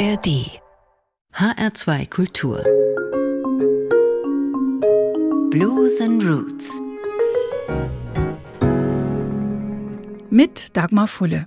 ARD HR2 Kultur. Blues and Roots. Mit Dagmar Fulle.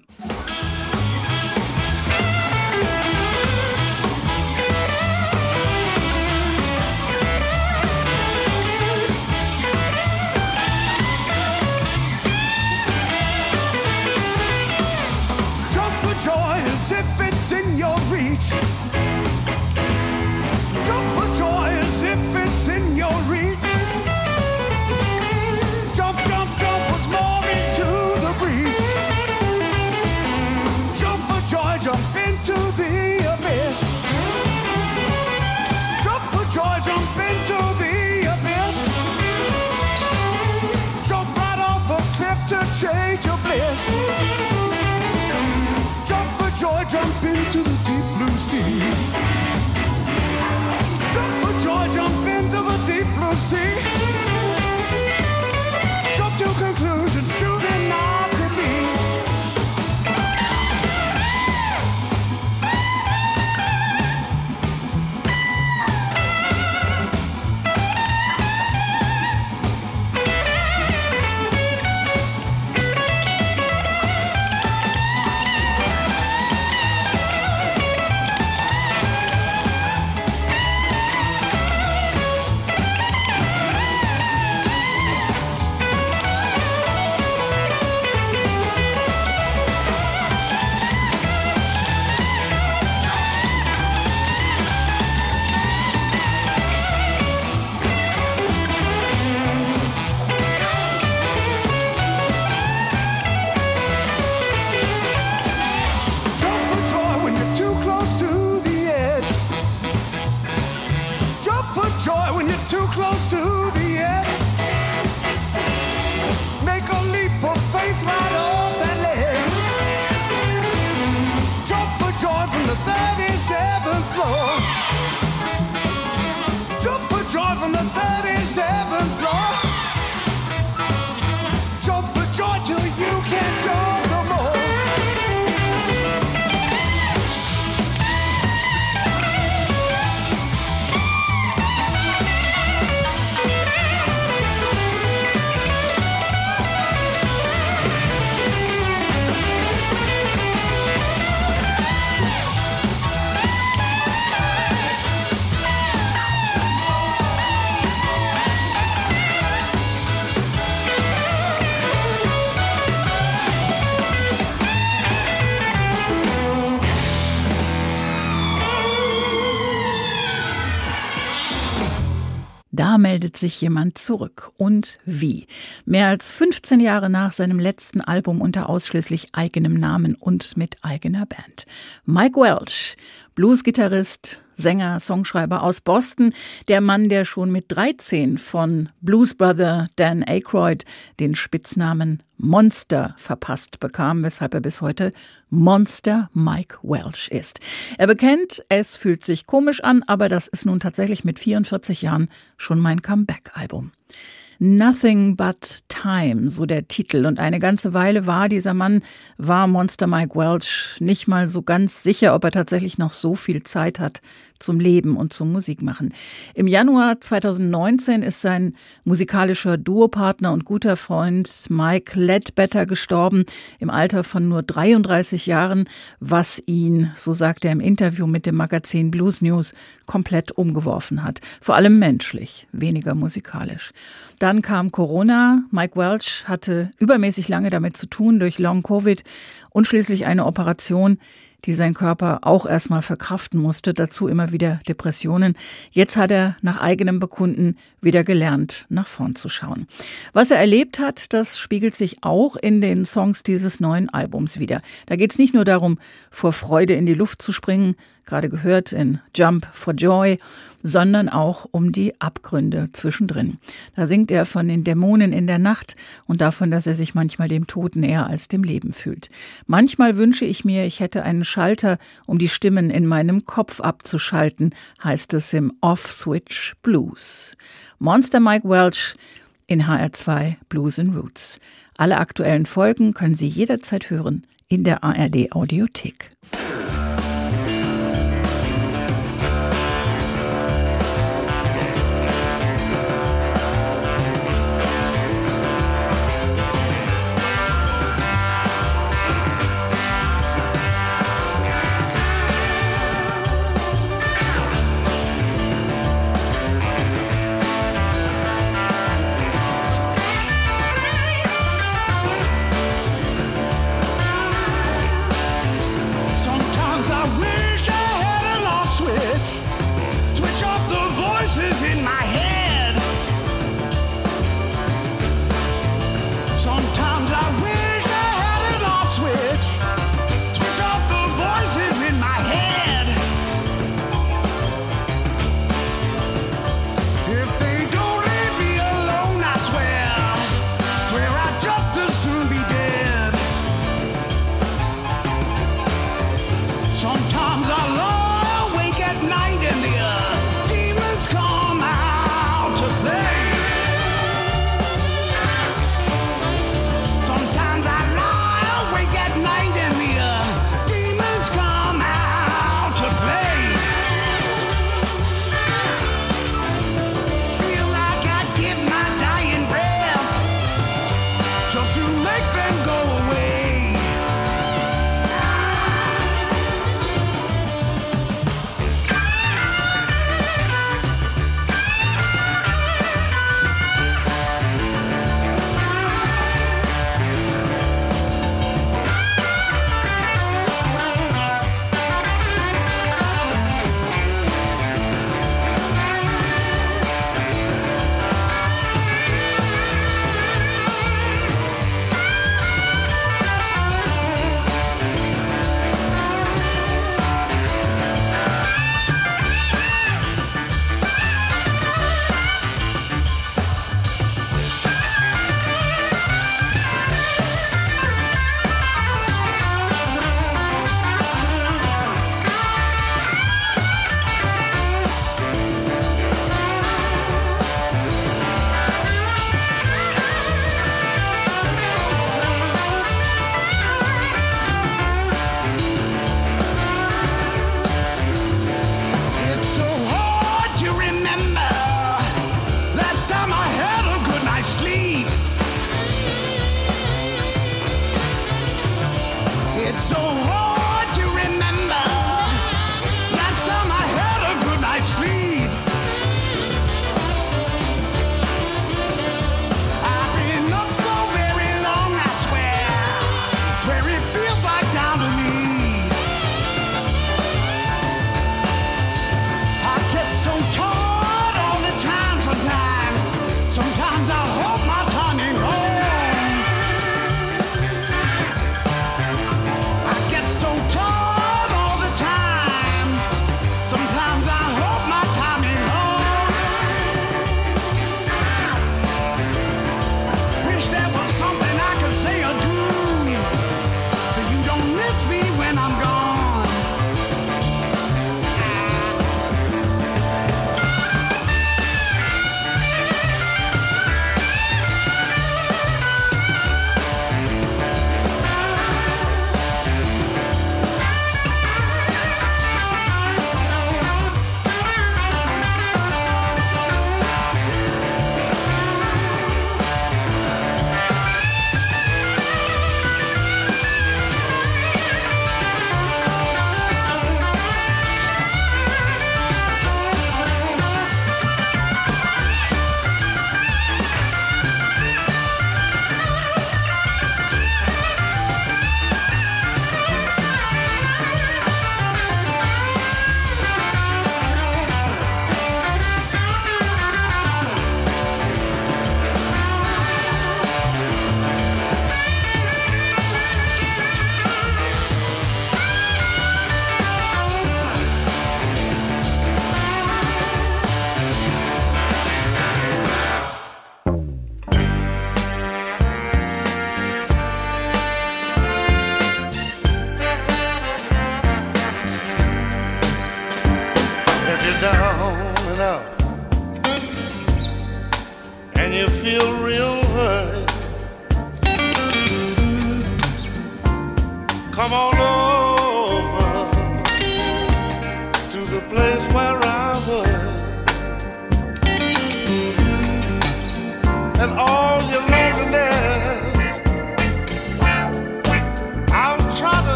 chase your bliss. Jump for joy, jump into the deep blue sea. Jump for joy, jump into the deep blue sea. Meldet sich jemand zurück. Und wie? Mehr als 15 Jahre nach seinem letzten Album unter ausschließlich eigenem Namen und mit eigener Band. Mike Welch, Bluesgitarrist, Sänger, Songschreiber aus Boston, der Mann, der schon mit 13 von Blues Brother Dan Aykroyd den Spitznamen Monster verpasst bekam, weshalb er bis heute Monster Mike Welch ist. Er bekennt, es fühlt sich komisch an, aber das ist nun tatsächlich mit 44 Jahren schon mein Comeback-Album. Nothing But Time, so der Titel. Und eine ganze Weile war dieser Mann, war Monster Mike Welch nicht mal so ganz sicher, ob er tatsächlich noch so viel Zeit hat zum Leben und zum Musikmachen. Im Januar 2019 ist sein musikalischer Duopartner und guter Freund Mike Ledbetter gestorben, im Alter von nur 33 Jahren, was ihn, so sagt er im Interview mit dem Magazin Blues News, komplett umgeworfen hat. Vor allem menschlich, weniger musikalisch. Dann kam Corona. Mike Welch hatte übermäßig lange damit zu tun durch Long Covid und schließlich eine Operation, die sein Körper auch erstmal verkraften musste, dazu immer wieder Depressionen. Jetzt hat er nach eigenem Bekunden wieder gelernt, nach vorn zu schauen. Was er erlebt hat, das spiegelt sich auch in den Songs dieses neuen Albums wieder. Da geht es nicht nur darum, vor Freude in die Luft zu springen, gerade gehört in Jump for Joy, sondern auch um die Abgründe zwischendrin. Da singt er von den Dämonen in der Nacht und davon, dass er sich manchmal dem Toten näher als dem Leben fühlt. Manchmal wünsche ich mir, ich hätte einen Schalter, um die Stimmen in meinem Kopf abzuschalten, heißt es im Off-Switch Blues. Monster Mike Welch in HR2 Blues and Roots. Alle aktuellen Folgen können Sie jederzeit hören in der ARD Audiothek.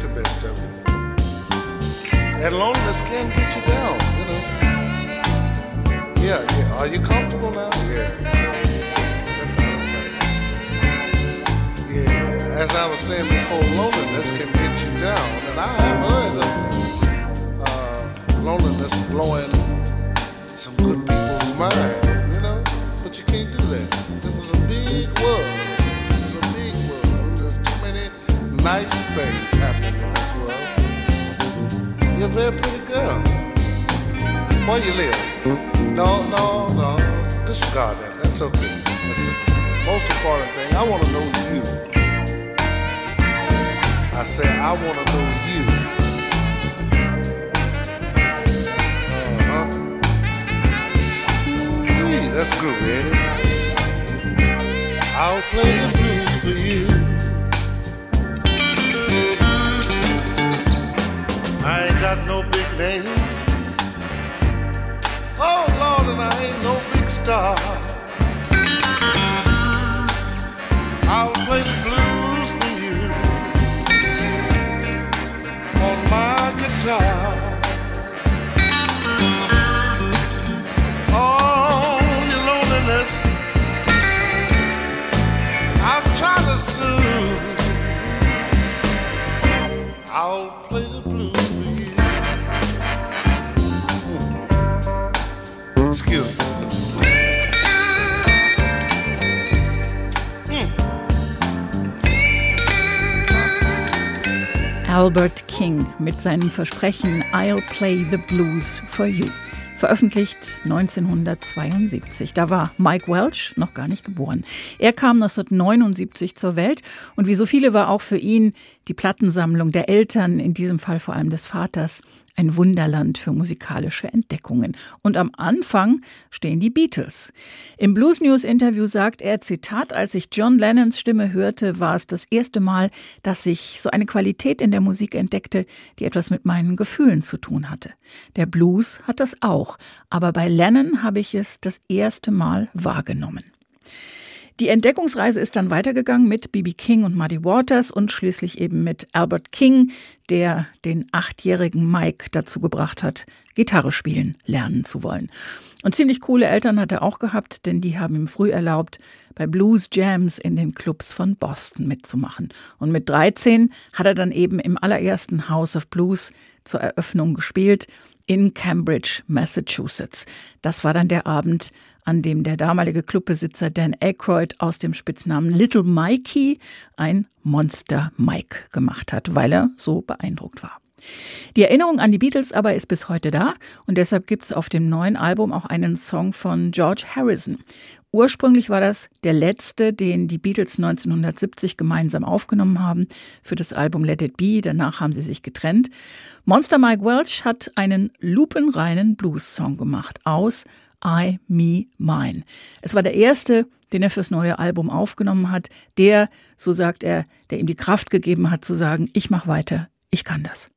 The best of you. And loneliness can get you down, you know. Yeah, yeah. Are you comfortable now? Yeah. That's how I say. Yeah. As I was saying before, loneliness can get you down, and I have heard of uh, loneliness blowing some good people's mind, you know. But you can't do that. This is a big world. This is a big world. There's too many nice things happening. You're a very pretty girl. Where you live? No, no, no. Disregard that. That's okay. That's the most important thing. I want to know you. I say I want to know you. Uh-huh. That's groovy, ain't it? I'll play the blues for you. Got no big name. Oh Lord, and I ain't no big star. I'll play the blues for you on my guitar. Oh, your loneliness, I'll try to soothe. I'll play Albert King mit seinem Versprechen I'll Play the Blues for You. Veröffentlicht 1972. Da war Mike Welch noch gar nicht geboren. Er kam 1979 zur Welt und wie so viele war auch für ihn die Plattensammlung der Eltern, in diesem Fall vor allem des Vaters, ein Wunderland für musikalische Entdeckungen. Und am Anfang stehen die Beatles. Im Blues News Interview sagt er, Zitat, als ich John Lennons Stimme hörte, war es das erste Mal, dass ich so eine Qualität in der Musik entdeckte, die etwas mit meinen Gefühlen zu tun hatte. Der Blues hat das auch, aber bei Lennon habe ich es das erste Mal wahrgenommen. Die Entdeckungsreise ist dann weitergegangen mit B.B. King und Muddy Waters und schließlich eben mit Albert King, der den achtjährigen Mike dazu gebracht hat, Gitarre spielen lernen zu wollen. Und ziemlich coole Eltern hat er auch gehabt, denn die haben ihm früh erlaubt, bei Blues Jams in den Clubs von Boston mitzumachen. Und mit 13 hat er dann eben im allerersten House of Blues zur Eröffnung gespielt in Cambridge, Massachusetts. Das war dann der Abend, an dem der damalige Clubbesitzer Dan Aykroyd aus dem Spitznamen Little Mikey ein Monster Mike gemacht hat, weil er so beeindruckt war. Die Erinnerung an die Beatles aber ist bis heute da und deshalb gibt es auf dem neuen Album auch einen Song von George Harrison. Ursprünglich war das der letzte, den die Beatles 1970 gemeinsam aufgenommen haben für das Album Let It Be. Danach haben sie sich getrennt. Monster Mike Welch hat einen lupenreinen Blues-Song gemacht aus I, Me, Mine. Es war der erste, den er fürs neue Album aufgenommen hat, der, so sagt er, der ihm die Kraft gegeben hat zu sagen, ich mach weiter, ich kann das.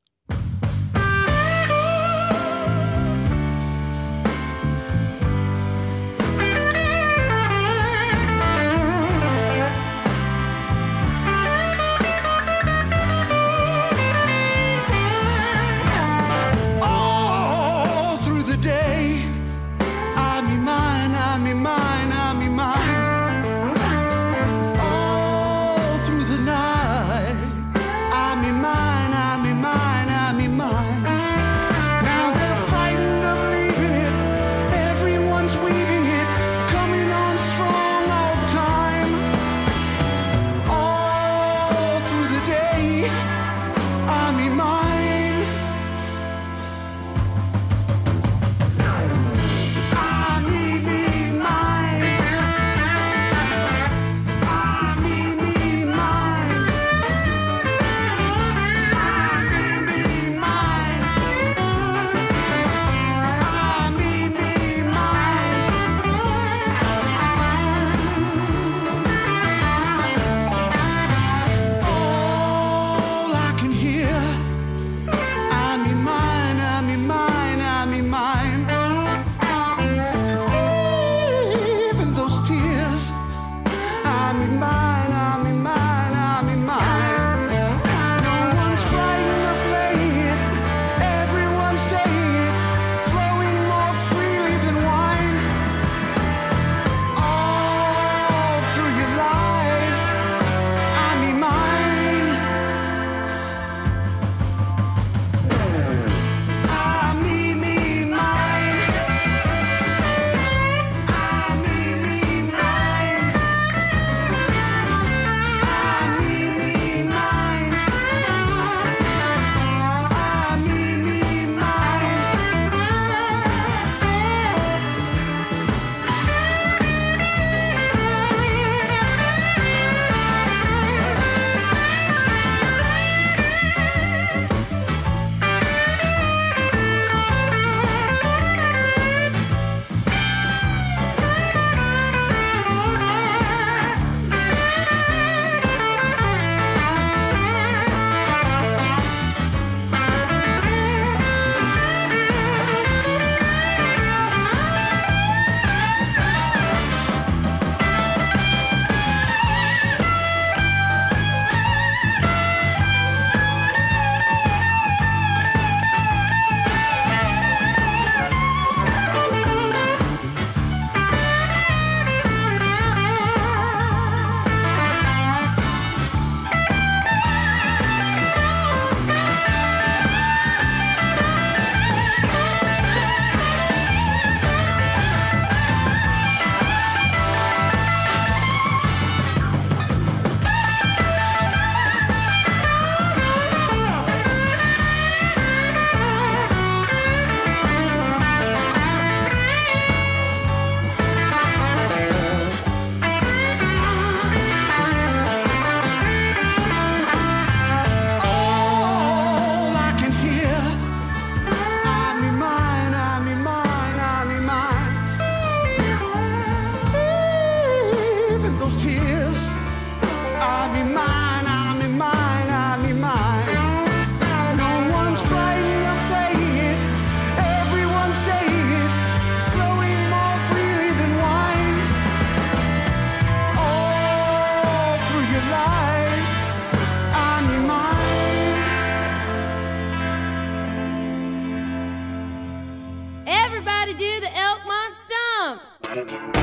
Música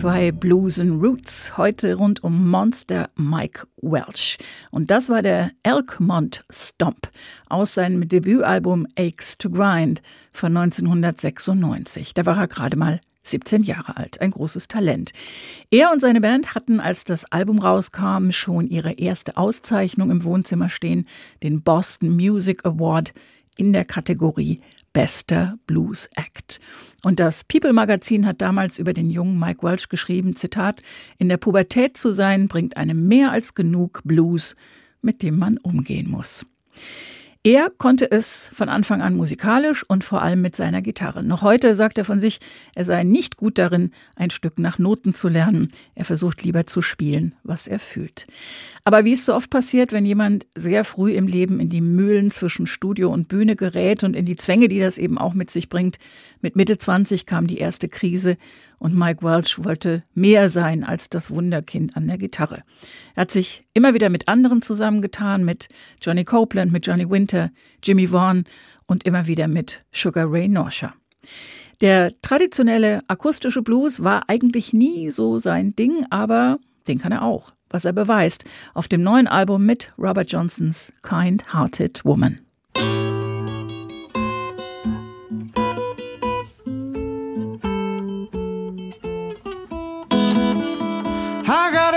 HR2 Blues and Roots. Heute rund um Monster Mike Welch. Und das war der Elkmont Stomp aus seinem Debütalbum Aches to Grind von 1996. Da war er gerade mal 17 Jahre alt, ein großes Talent. Er und seine Band hatten, als das Album rauskam, schon ihre erste Auszeichnung im Wohnzimmer stehen, den Boston Music Award in der Kategorie Bester Blues Act. Und das People Magazin hat damals über den jungen Mike Welch geschrieben, Zitat, in der Pubertät zu sein bringt einem mehr als genug Blues, mit dem man umgehen muss. Er konnte es von Anfang an musikalisch und vor allem mit seiner Gitarre. Noch heute sagt er von sich, er sei nicht gut darin, ein Stück nach Noten zu lernen. Er versucht lieber zu spielen, was er fühlt. Aber wie es so oft passiert, wenn jemand sehr früh im Leben in die Mühlen zwischen Studio und Bühne gerät und in die Zwänge, die das eben auch mit sich bringt, mit Mitte 20 kam die erste Krise und Mike Welch wollte mehr sein als das Wunderkind an der Gitarre. Er hat sich immer wieder mit anderen zusammengetan, mit Johnny Copeland, mit Johnny Winter, Jimmy Vaughan und immer wieder mit Sugar Ray Norsha. Der traditionelle akustische Blues war eigentlich nie so sein Ding, aber den kann er auch, was er beweist auf dem neuen Album mit Robert Johnsons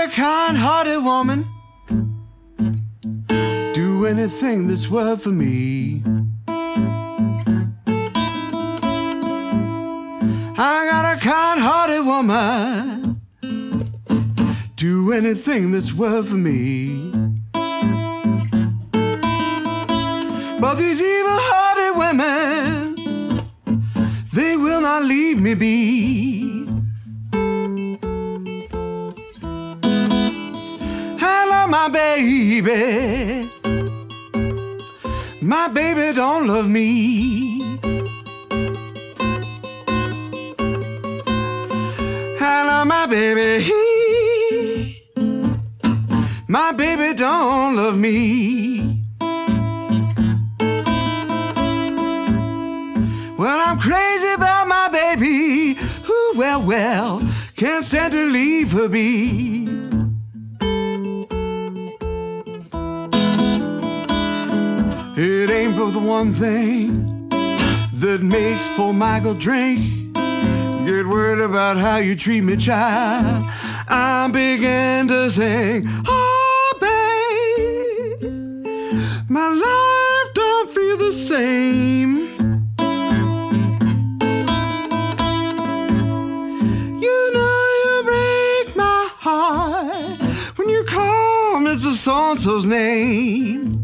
Kind Hearted Woman. do anything that's worth for me. I got a kind-hearted woman. Do anything that's worth for me. But these evil-hearted women they will not leave me be my baby. My baby don't love me. Hello, my baby. My baby don't love me. Well, I'm crazy about my baby. Ooh, well, well, can't stand to leave her be. It ain't but the one thing that makes poor Michael drink. Get worried about how you treat me, child. I began to sing, Oh, babe, my life don't feel the same. You know you break my heart when you call Mr. So and so's name.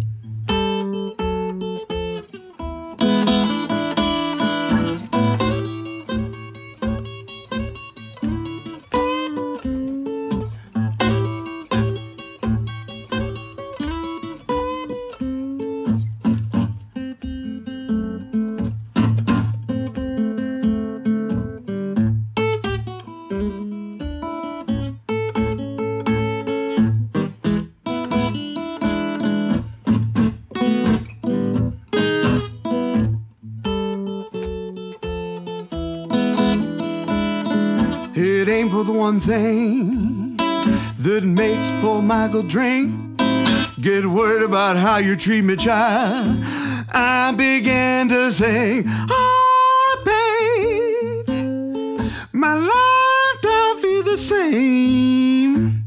Thing that makes poor Michael drink. Get worried about how you treat me, child. I began to say, Oh, babe, my life don't feel the same.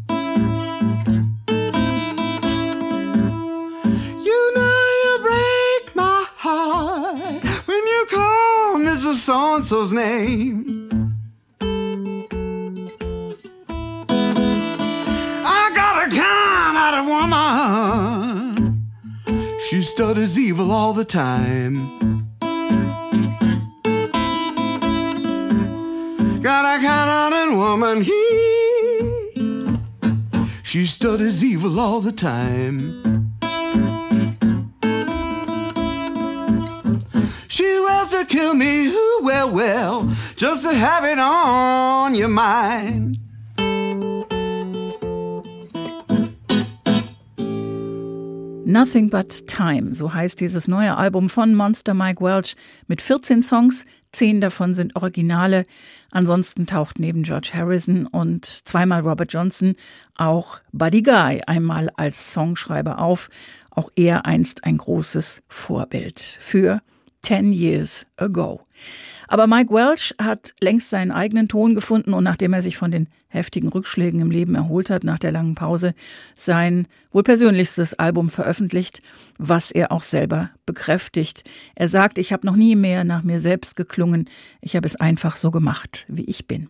You know you break my heart when you. So and so's name. Stutters evil all the time. Got a kind-hearted woman, he. She stutters evil all the time. She wants to kill me, who, well, well, just to have it on your mind. Nothing But Time, so heißt dieses neue Album von Monster Mike Welch mit 14 Songs, zehn davon sind Originale. Ansonsten taucht neben George Harrison und zweimal Robert Johnson auch Buddy Guy einmal als Songschreiber auf. Auch er einst ein großes Vorbild für Ten Years Ago. Aber Mike Welch hat längst seinen eigenen Ton gefunden und nachdem er sich von den heftigen Rückschlägen im Leben erholt hat nach der langen Pause, sein wohl persönlichstes Album veröffentlicht, was er auch selber bekräftigt. Er sagt, ich habe noch nie mehr nach mir selbst geklungen, ich habe es einfach so gemacht, wie ich bin.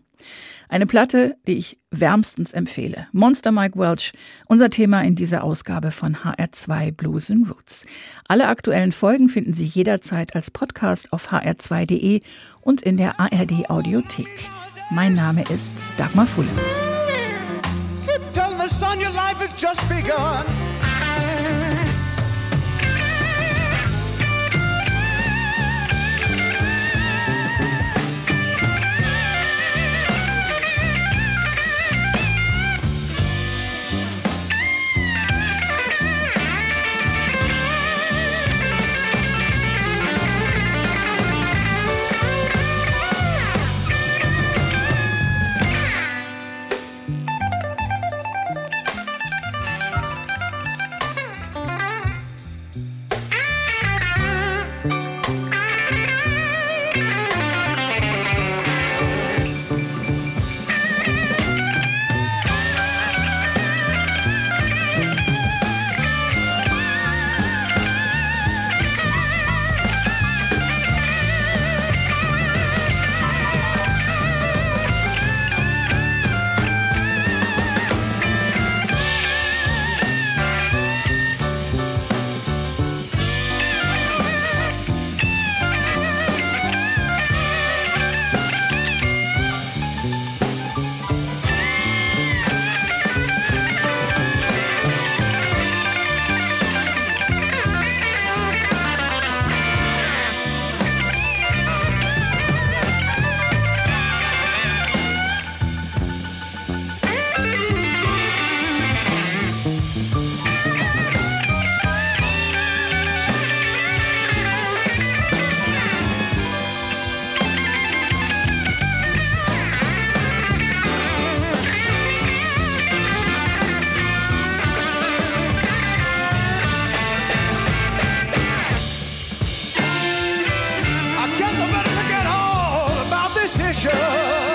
Eine Platte, die ich wärmstens empfehle. Monster Mike Welch, unser Thema in dieser Ausgabe von HR2 Blues and Roots. Alle aktuellen Folgen finden Sie jederzeit als Podcast auf hr2.de und in der ARD Audiothek. Mein Name ist Dagmar Fulle.